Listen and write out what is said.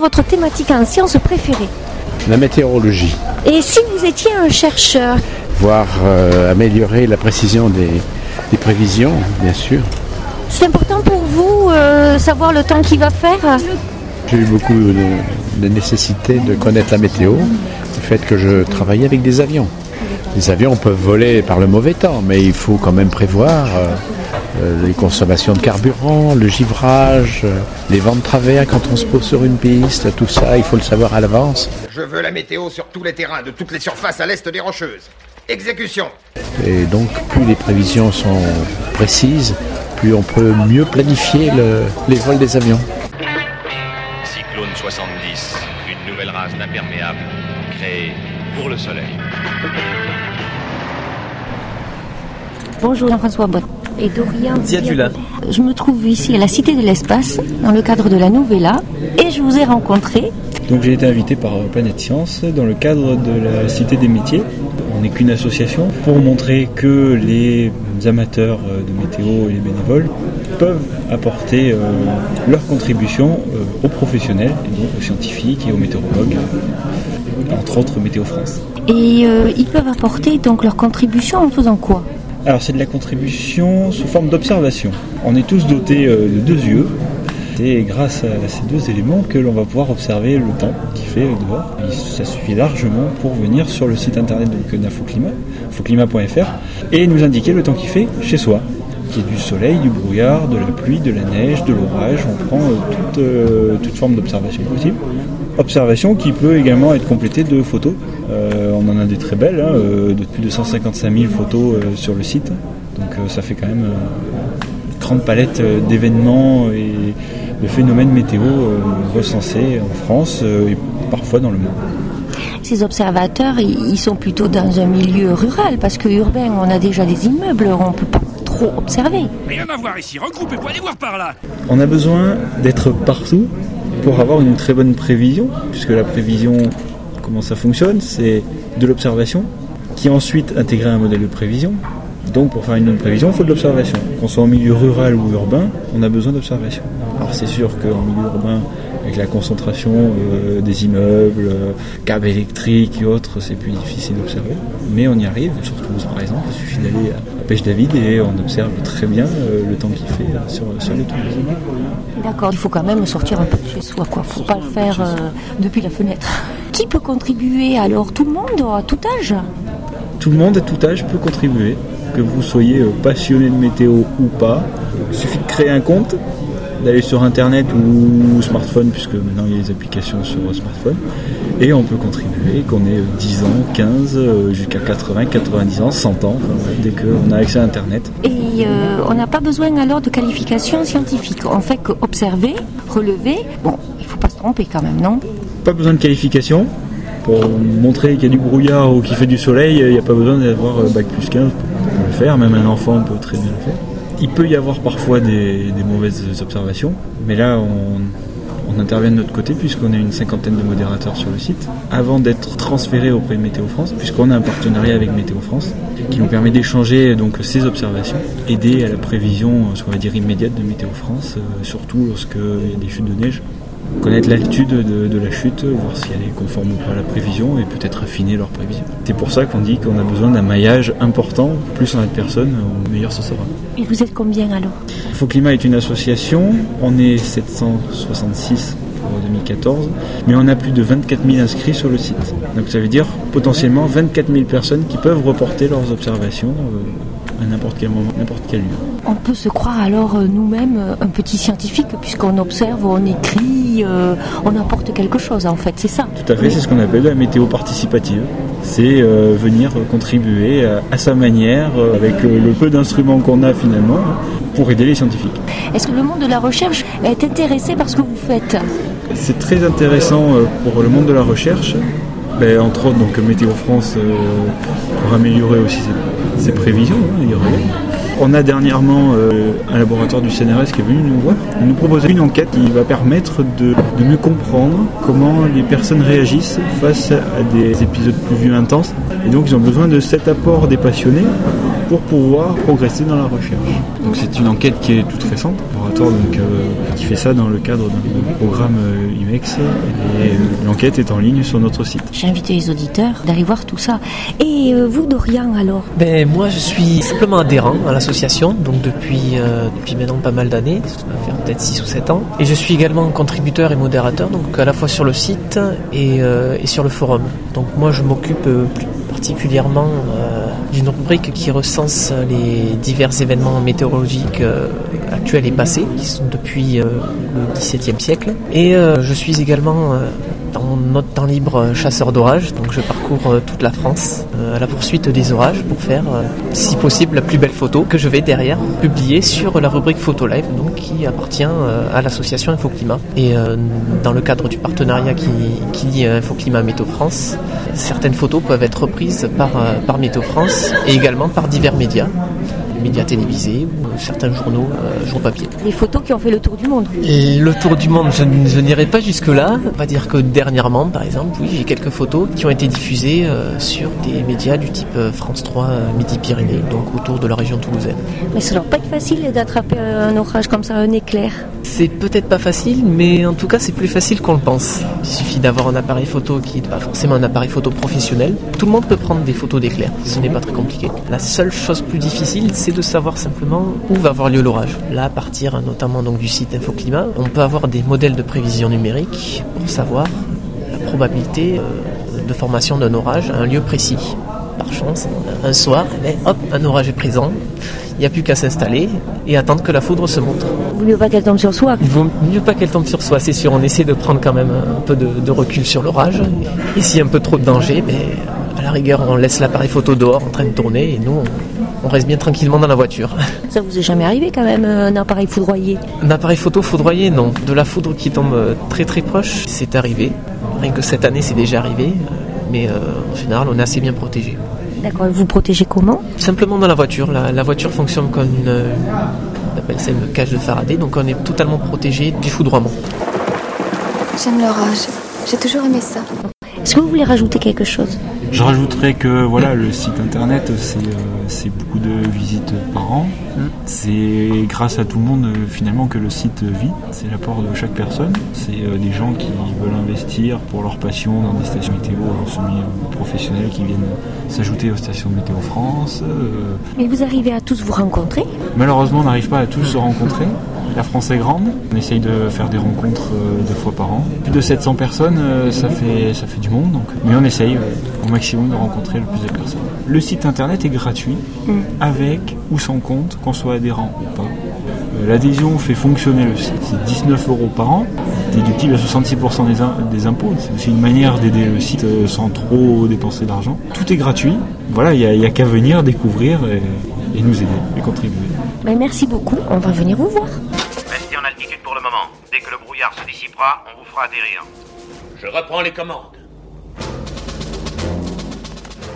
Votre thématique en sciences préférée La météorologie. Et si vous étiez un chercheur Voir euh, améliorer la précision des, des prévisions, bien sûr. C'est important pour vous euh, savoir le temps qu'il va faire J'ai eu beaucoup de, de nécessité de connaître la météo, du fait que je travaillais avec des avions. Les avions peuvent voler par le mauvais temps, mais il faut quand même prévoir euh, euh, les consommations de carburant, le givrage, euh, les vents de travers quand on se pose sur une piste, tout ça, il faut le savoir à l'avance. Je veux la météo sur tous les terrains, de toutes les surfaces à l'est des Rocheuses. Exécution Et donc, plus les prévisions sont précises, plus on peut mieux planifier le- les vols des avions. Cyclone 70, une nouvelle race d'imperméables créée pour le soleil. Bonjour Jean-François Bott et Dorian. Ziadula. Je me trouve ici à la Cité de l'Espace, dans le cadre de la Nouvella, et je vous ai rencontré. Donc j'ai été invité par Planète Science dans le cadre de la Cité des métiers. On n'est qu'une association pour montrer que les amateurs de météo et les bénévoles peuvent apporter euh, leur contribution euh, aux professionnels, et donc aux scientifiques et aux météorologues, entre autres Météo France. Et euh, ils peuvent apporter donc leur contribution en faisant quoi? Alors c'est de la contribution sous forme d'observation. On est tous dotés euh, de deux yeux. C'est grâce à ces deux éléments que l'on va pouvoir observer le temps qui fait dehors. Ça suffit largement pour venir sur le site internet donc d'Infoclimat, infoclimat.fr, et nous indiquer le temps qu'il fait chez soi. Qu'il y ait du soleil, du brouillard, de la pluie, de la neige, de l'orage, on prend euh, toute, euh, toute forme d'observation possible. Observation qui peut également être complétée de photos. Euh, on en a des très belles, hein, euh, de plus de 155 000 photos euh, sur le site. Donc euh, ça fait quand même euh, une grande palette euh, d'événements et de phénomènes météo euh, recensés en France euh, et parfois dans le monde. Ces observateurs, ils sont plutôt dans un milieu rural, parce que urbain, on a déjà des immeubles, on peut pas trop observer. Rien à voir ici, regroupez-vous, allez voir par là On a besoin d'être partout pour avoir une très bonne prévision, puisque la prévision, comment ça fonctionne, c'est de l'observation, qui est ensuite intégré à un modèle de prévision. Donc pour faire une bonne prévision, il faut de l'observation. Qu'on soit en milieu rural ou urbain, on a besoin d'observation. Alors c'est sûr qu'en milieu urbain, avec la concentration euh, des immeubles, euh, câbles électriques et autres, c'est plus difficile d'observer. Mais on y arrive, sur Toulouse par exemple, il suffit d'aller à Pêche David et on observe très bien euh, le temps qu'il fait sur, sur les Toulouse. D'accord, il faut quand même sortir un peu de chez soi, quoi. Faut pas le faire depuis la fenêtre. Qui peut contribuer alors? Tout le monde, à tout âge? Tout le monde à tout âge peut contribuer, que vous soyez passionné de météo ou pas. Il suffit de créer un compte, d'aller sur internet ou smartphone, puisque maintenant il y a des applications sur euh, smartphone, et on peut contribuer, qu'on ait euh, 10 ans, 15, euh, jusqu'à 80, 90 ans, 100 ans, enfin, dès qu'on a accès à internet. Et euh, on n'a pas besoin alors de qualification scientifique. On fait que observer, relever. Bon, il faut pas se tromper quand même, non? Pas besoin de qualification. Pour montrer qu'il y a du brouillard ou qu'il fait du soleil, il n'y a pas besoin d'avoir euh, bac plus 15 pour le faire, même un enfant peut très bien le faire. Il peut y avoir parfois des, mauvaises observations, mais là on, intervient de notre côté puisqu'on a une cinquantaine de modérateurs sur le site, avant d'être transféré auprès de Météo France, puisqu'on a un partenariat avec Météo France, qui nous permet d'échanger donc ces observations, aider à la prévision, euh, immédiate de Météo France, euh, surtout lorsqu'il y a des chutes de neige connaître l'altitude de, de la chute, voir si elle est conforme ou pas à la prévision et peut-être affiner leur prévision. C'est pour ça qu'on dit qu'on a besoin d'un maillage important, plus on a de personnes, meilleur ce sera. Et vous êtes combien alors? Infoclimat est une association, on est 766 pour 2014, mais on a plus de 24 000 inscrits sur le site. Donc ça veut dire potentiellement 24 000 personnes qui peuvent reporter leurs observations euh, à n'importe quel moment, n'importe quel lieu. On peut se croire alors euh, nous-mêmes euh, un petit scientifique, puisqu'on observe, on écrit, euh, on apporte quelque chose en fait, c'est ça Tout à fait, c'est ce qu'on appelle la météo participative. C'est euh, venir contribuer à, à sa manière, euh, avec le peu d'instruments qu'on a finalement, pour aider les scientifiques. Est-ce que le monde de la recherche est intéressé par ce que vous faites? C'est très intéressant pour le monde de la recherche, Ben, entre autres donc Météo France euh, pour améliorer aussi ses, prévisions. hein, On a dernièrement euh, un laboratoire du CNRS qui est venu nous voir. Il nous proposait une enquête qui va permettre de, mieux comprendre comment les personnes réagissent face à des épisodes pluvieux intenses. Et donc ils ont besoin de cet apport des passionnés pour pouvoir progresser dans la recherche. Donc c'est une enquête qui est toute récente, laboratoire donc, euh, qui fait ça dans le cadre d'un programme euh, IMEX. Et euh, l'enquête est en ligne sur notre site. J'ai invité les auditeurs d'aller voir tout ça. Et euh, vous, Dorian, alors? Ben, moi, je suis simplement adhérent à l'association, donc depuis, euh, depuis maintenant pas mal d'années, ça va faire peut-être 6 ou 7 ans. Et je suis également contributeur et modérateur, donc à la fois sur le site et, euh, et sur le forum. Donc moi, je m'occupe euh, plus particulièrement euh, d'une rubrique qui recense les divers événements météorologiques actuels et passés, qui sont depuis euh, le XVIIe siècle. Et euh, je suis également euh, dans notre temps libre chasseur d'orages, donc je parcours toute la France à la poursuite des orages pour faire, si possible, la plus belle photo que je vais derrière publier sur la rubrique Photo Live, donc qui appartient à l'association Infoclimat. Et dans le cadre du partenariat qui, qui lie Infoclimat Météo France, certaines photos peuvent être reprises par, par France et également par divers médias médias télévisés ou euh, certains journaux, euh, journaux papier. Les photos qui ont fait le tour du monde. Et le tour du monde, je, n'irai pas jusque-là. On va dire que dernièrement, par exemple, oui, j'ai quelques photos qui ont été diffusées euh, sur des médias du type France 3 euh, Midi-Pyrénées, donc autour de la région toulousaine. Mais ça doit pas être facile d'attraper un orage comme ça, un éclair. C'est peut-être pas facile, mais en tout cas, c'est plus facile qu'on le pense. Il suffit d'avoir un appareil photo qui n'est pas forcément un appareil photo professionnel. Tout le monde peut prendre des photos d'éclairs, ce n'est pas très compliqué. La seule chose plus difficile, c'est de savoir simplement où va avoir lieu l'orage. Là, à partir notamment donc du site Infoclimat, on peut avoir des modèles de prévision numérique pour savoir la probabilité euh, de formation d'un orage à un lieu précis. Par chance, un soir, eh ben, hop, un orage est présent. Il n'y a plus qu'à s'installer et attendre que la foudre se montre. Vous mieux pas qu'elle tombe sur soi. Il vaut mieux pas qu'elle tombe sur soi, c'est sûr. On essaie de prendre quand même un peu de, de recul sur l'orage. Et s'il y a un peu trop de danger, ben, à la rigueur, on laisse l'appareil photo dehors en train de tourner et nous, on, on reste bien tranquillement dans la voiture. Ça vous est jamais arrivé quand même, un appareil foudroyé Un appareil photo foudroyé, non. De la foudre qui tombe euh, très très proche, c'est arrivé. Rien que cette année, c'est déjà arrivé. euh, Mais euh, en général, on est assez bien protégé. D'accord, vous protégez comment Simplement dans la voiture. La, la voiture fonctionne comme une, euh, on appelle ça une cage de Faraday, donc on est totalement protégé du foudroiement. J'aime l'orage. J'ai toujours aimé ça. Est-ce que vous voulez rajouter quelque chose Je rajouterais que voilà, le site internet, c'est euh, c'est beaucoup de visites par an. C'est grâce à tout le monde euh, finalement que le site vit. C'est l'apport de chaque personne. C'est euh, des gens qui veulent investir pour leur passion dans des stations météo semi-professionnelles qui viennent s'ajouter aux stations de Météo France. Et vous arrivez à tous vous rencontrer? Malheureusement, on n'arrive pas à tous se rencontrer. La France est grande, on essaye de faire des rencontres euh, deux fois par an. Plus de 700 personnes, euh, ça fait, ça fait du monde, donc. mais on essaye euh, au maximum de rencontrer le plus de personnes. Le site internet est gratuit, avec ou sans compte, qu'on soit adhérent ou pas. L'adhésion fait fonctionner le site, c'est 19 euros par an, déductible à 66% des, im- des impôts. C'est aussi une manière d'aider le site sans trop dépenser d'argent. Tout est gratuit, voilà, il n'y a, qu'à venir découvrir et, et nous aider et contribuer. Ben, Merci beaucoup, on va venir vous voir. Pour le moment. Dès que le brouillard se dissipera, on vous fera atterrir. Je reprends les commandes.